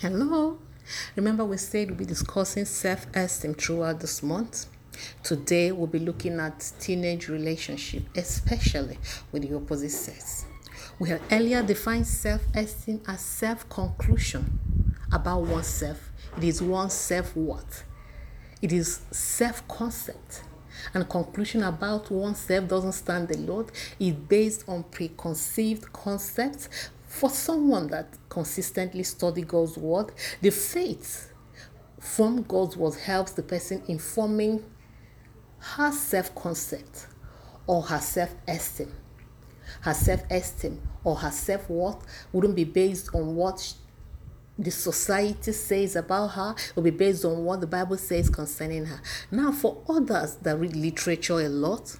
Hello. Remember, we said we'll be discussing self esteem throughout this month. Today, we'll be looking at teenage relationship, especially with the opposite sex. We have earlier defined self esteem as self conclusion about oneself. It is one's self worth. It is self concept. And conclusion about oneself doesn't stand alone. It's based on preconceived concepts for someone that consistently study God's word, the faith from God's word helps the person in forming her self-concept or her self-esteem. Her self-esteem or her self-worth wouldn't be based on what the society says about her it will be based on what the Bible says concerning her. Now, for others that read literature a lot,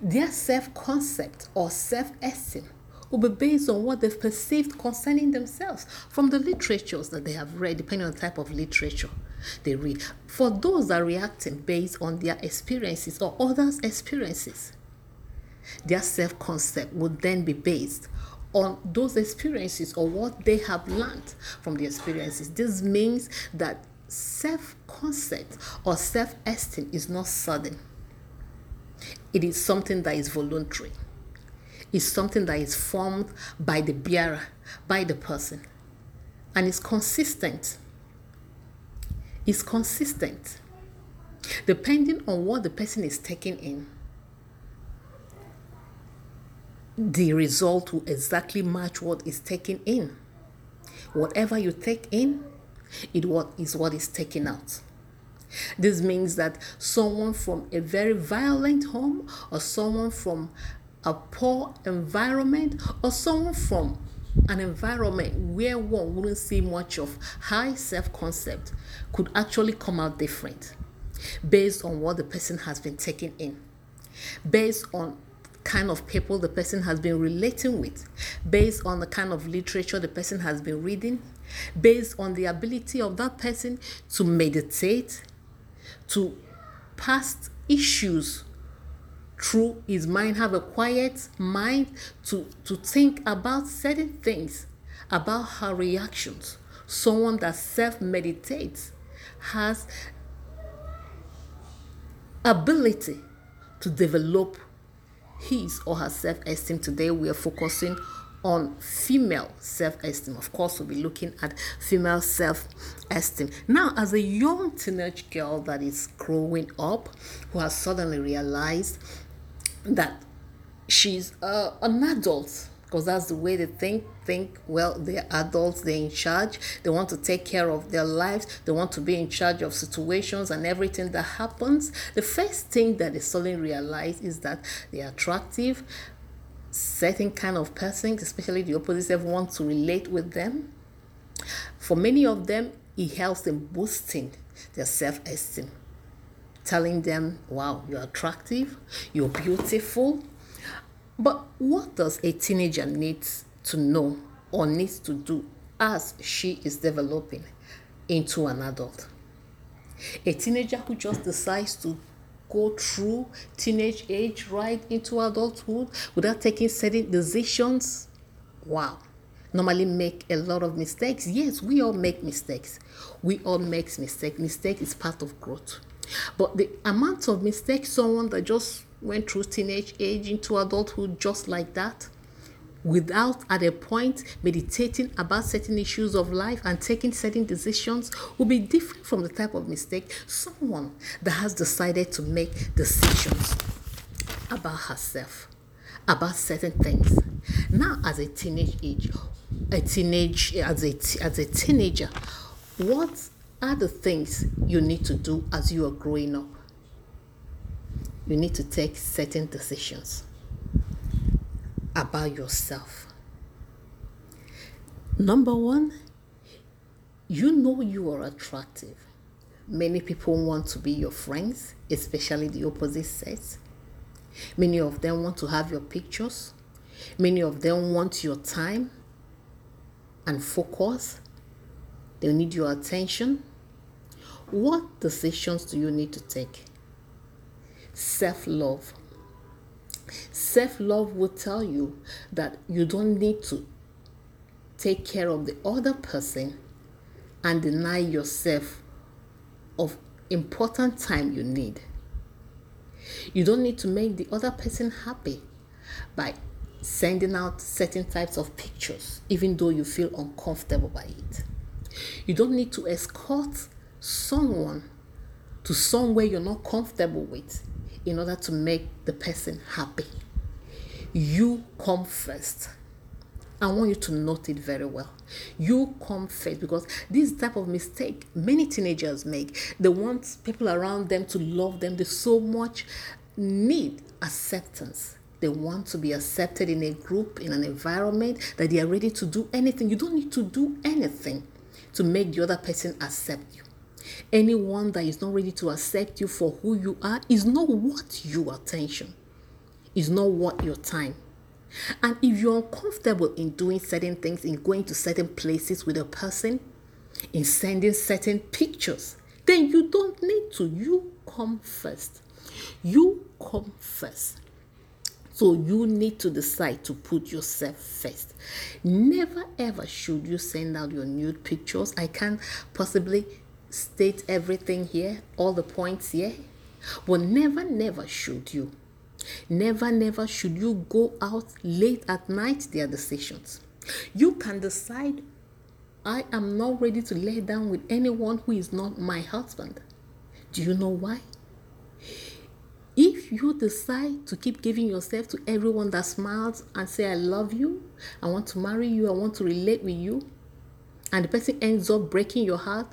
their self concept or self esteem will be based on what they've perceived concerning themselves from the literatures that they have read, depending on the type of literature they read. For those that are reacting based on their experiences or others' experiences, their self concept would then be based on those experiences or what they have learned from the experiences. This means that self concept or self esteem is not sudden, it is something that is voluntary is something that is formed by the bearer, by the person, and is consistent. Is consistent depending on what the person is taking in. The result will exactly match what is taken in. Whatever you take in, it what is what is taken out. This means that someone from a very violent home or someone from a poor environment or someone from an environment where one wouldn't see much of high self concept could actually come out different based on what the person has been taking in, based on kind of people the person has been relating with, based on the kind of literature the person has been reading, based on the ability of that person to meditate, to past issues through his mind have a quiet mind to to think about certain things about her reactions someone that self meditates has ability to develop his or her self esteem today we are focusing on female self esteem. Of course, we'll be looking at female self esteem. Now, as a young teenage girl that is growing up, who has suddenly realized that she's uh, an adult because that's the way they think think well they're adults they're in charge. They want to take care of their lives. They want to be in charge of situations and everything that happens. The first thing that they suddenly realize is that they're attractive. Certain kind of persons especially the opposite want to relate with them. For many of them it helps in boosting their self-esteem telling them, wow, you're attractive, you're beautiful. But what does a teenager need to know or needs to do as she is developing into an adult? A teenager who just decides to go through teenage age right into adulthood without taking certain decisions, wow, normally make a lot of mistakes. Yes, we all make mistakes. We all make mistakes. Mistake is part of growth. But the amount of mistakes someone that just went through teenage age into adulthood just like that, without at a point meditating about certain issues of life and taking certain decisions will be different from the type of mistake someone that has decided to make decisions about herself about certain things. Now as a teenage age a teenage as a as a teenager what are the things you need to do as you are growing up. You need to take certain decisions about yourself. Number one, you know you are attractive. Many people want to be your friends, especially the opposite sex. Many of them want to have your pictures. Many of them want your time and focus. They need your attention. What decisions do you need to take? Self love. Self love will tell you that you don't need to take care of the other person and deny yourself of important time you need. You don't need to make the other person happy by sending out certain types of pictures, even though you feel uncomfortable by it. You don't need to escort someone to somewhere you're not comfortable with in order to make the person happy. You come first. I want you to note it very well. You come first because this type of mistake many teenagers make. They want people around them to love them. They so much need acceptance. They want to be accepted in a group, in an environment that they are ready to do anything. You don't need to do anything to make the other person accept you. Anyone that is not ready to accept you for who you are is not worth your attention, is not worth your time. And if you're uncomfortable in doing certain things, in going to certain places with a person, in sending certain pictures, then you don't need to. You come first. You come first. So you need to decide to put yourself first. Never ever should you send out your nude pictures. I can't possibly state everything here, all the points here. But never, never should you. Never, never should you go out late at night. Their decisions. You can decide, I am not ready to lay down with anyone who is not my husband. Do you know why? If you decide to keep giving yourself to everyone that smiles and say, I love you, I want to marry you, I want to relate with you, and the person ends up breaking your heart,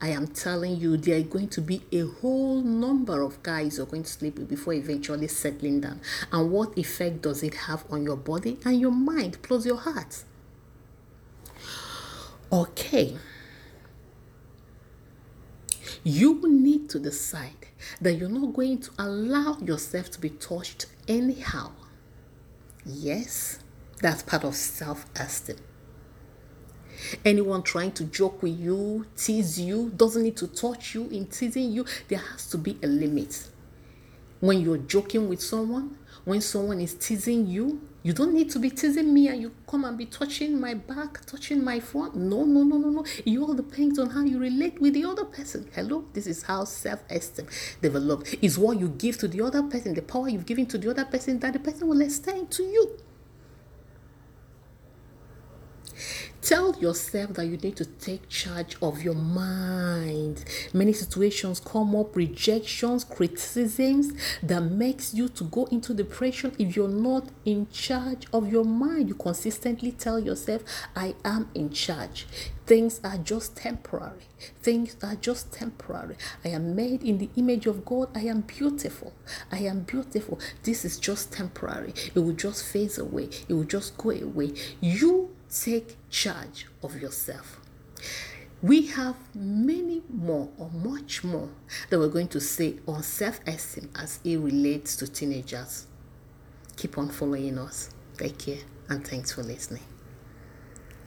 I am telling you, there are going to be a whole number of guys you're going to sleep with before eventually settling down. And what effect does it have on your body and your mind, plus your heart? Okay. You need to decide that you're not going to allow yourself to be touched anyhow. Yes, that's part of self esteem. Anyone trying to joke with you, tease you, doesn't need to touch you in teasing you. There has to be a limit. When you're joking with someone, when someone is teasing you, you don't need to be teasing me and you come and be touching my back, touching my front. No, no, no, no, no. It all depends on how you relate with the other person. Hello? This is how self esteem develops. Is what you give to the other person, the power you've given to the other person that the person will extend to you. Tell yourself that you need to take charge of your mind. Many situations come up, rejections, criticisms that makes you to go into depression if you're not in charge of your mind. You consistently tell yourself, I am in charge. Things are just temporary. Things are just temporary. I am made in the image of God. I am beautiful. I am beautiful. This is just temporary. It will just fade away. It will just go away. You take charge of yourself. We have many more or much more that we're going to say on self esteem as it relates to teenagers. Keep on following us. Take care and thanks for listening.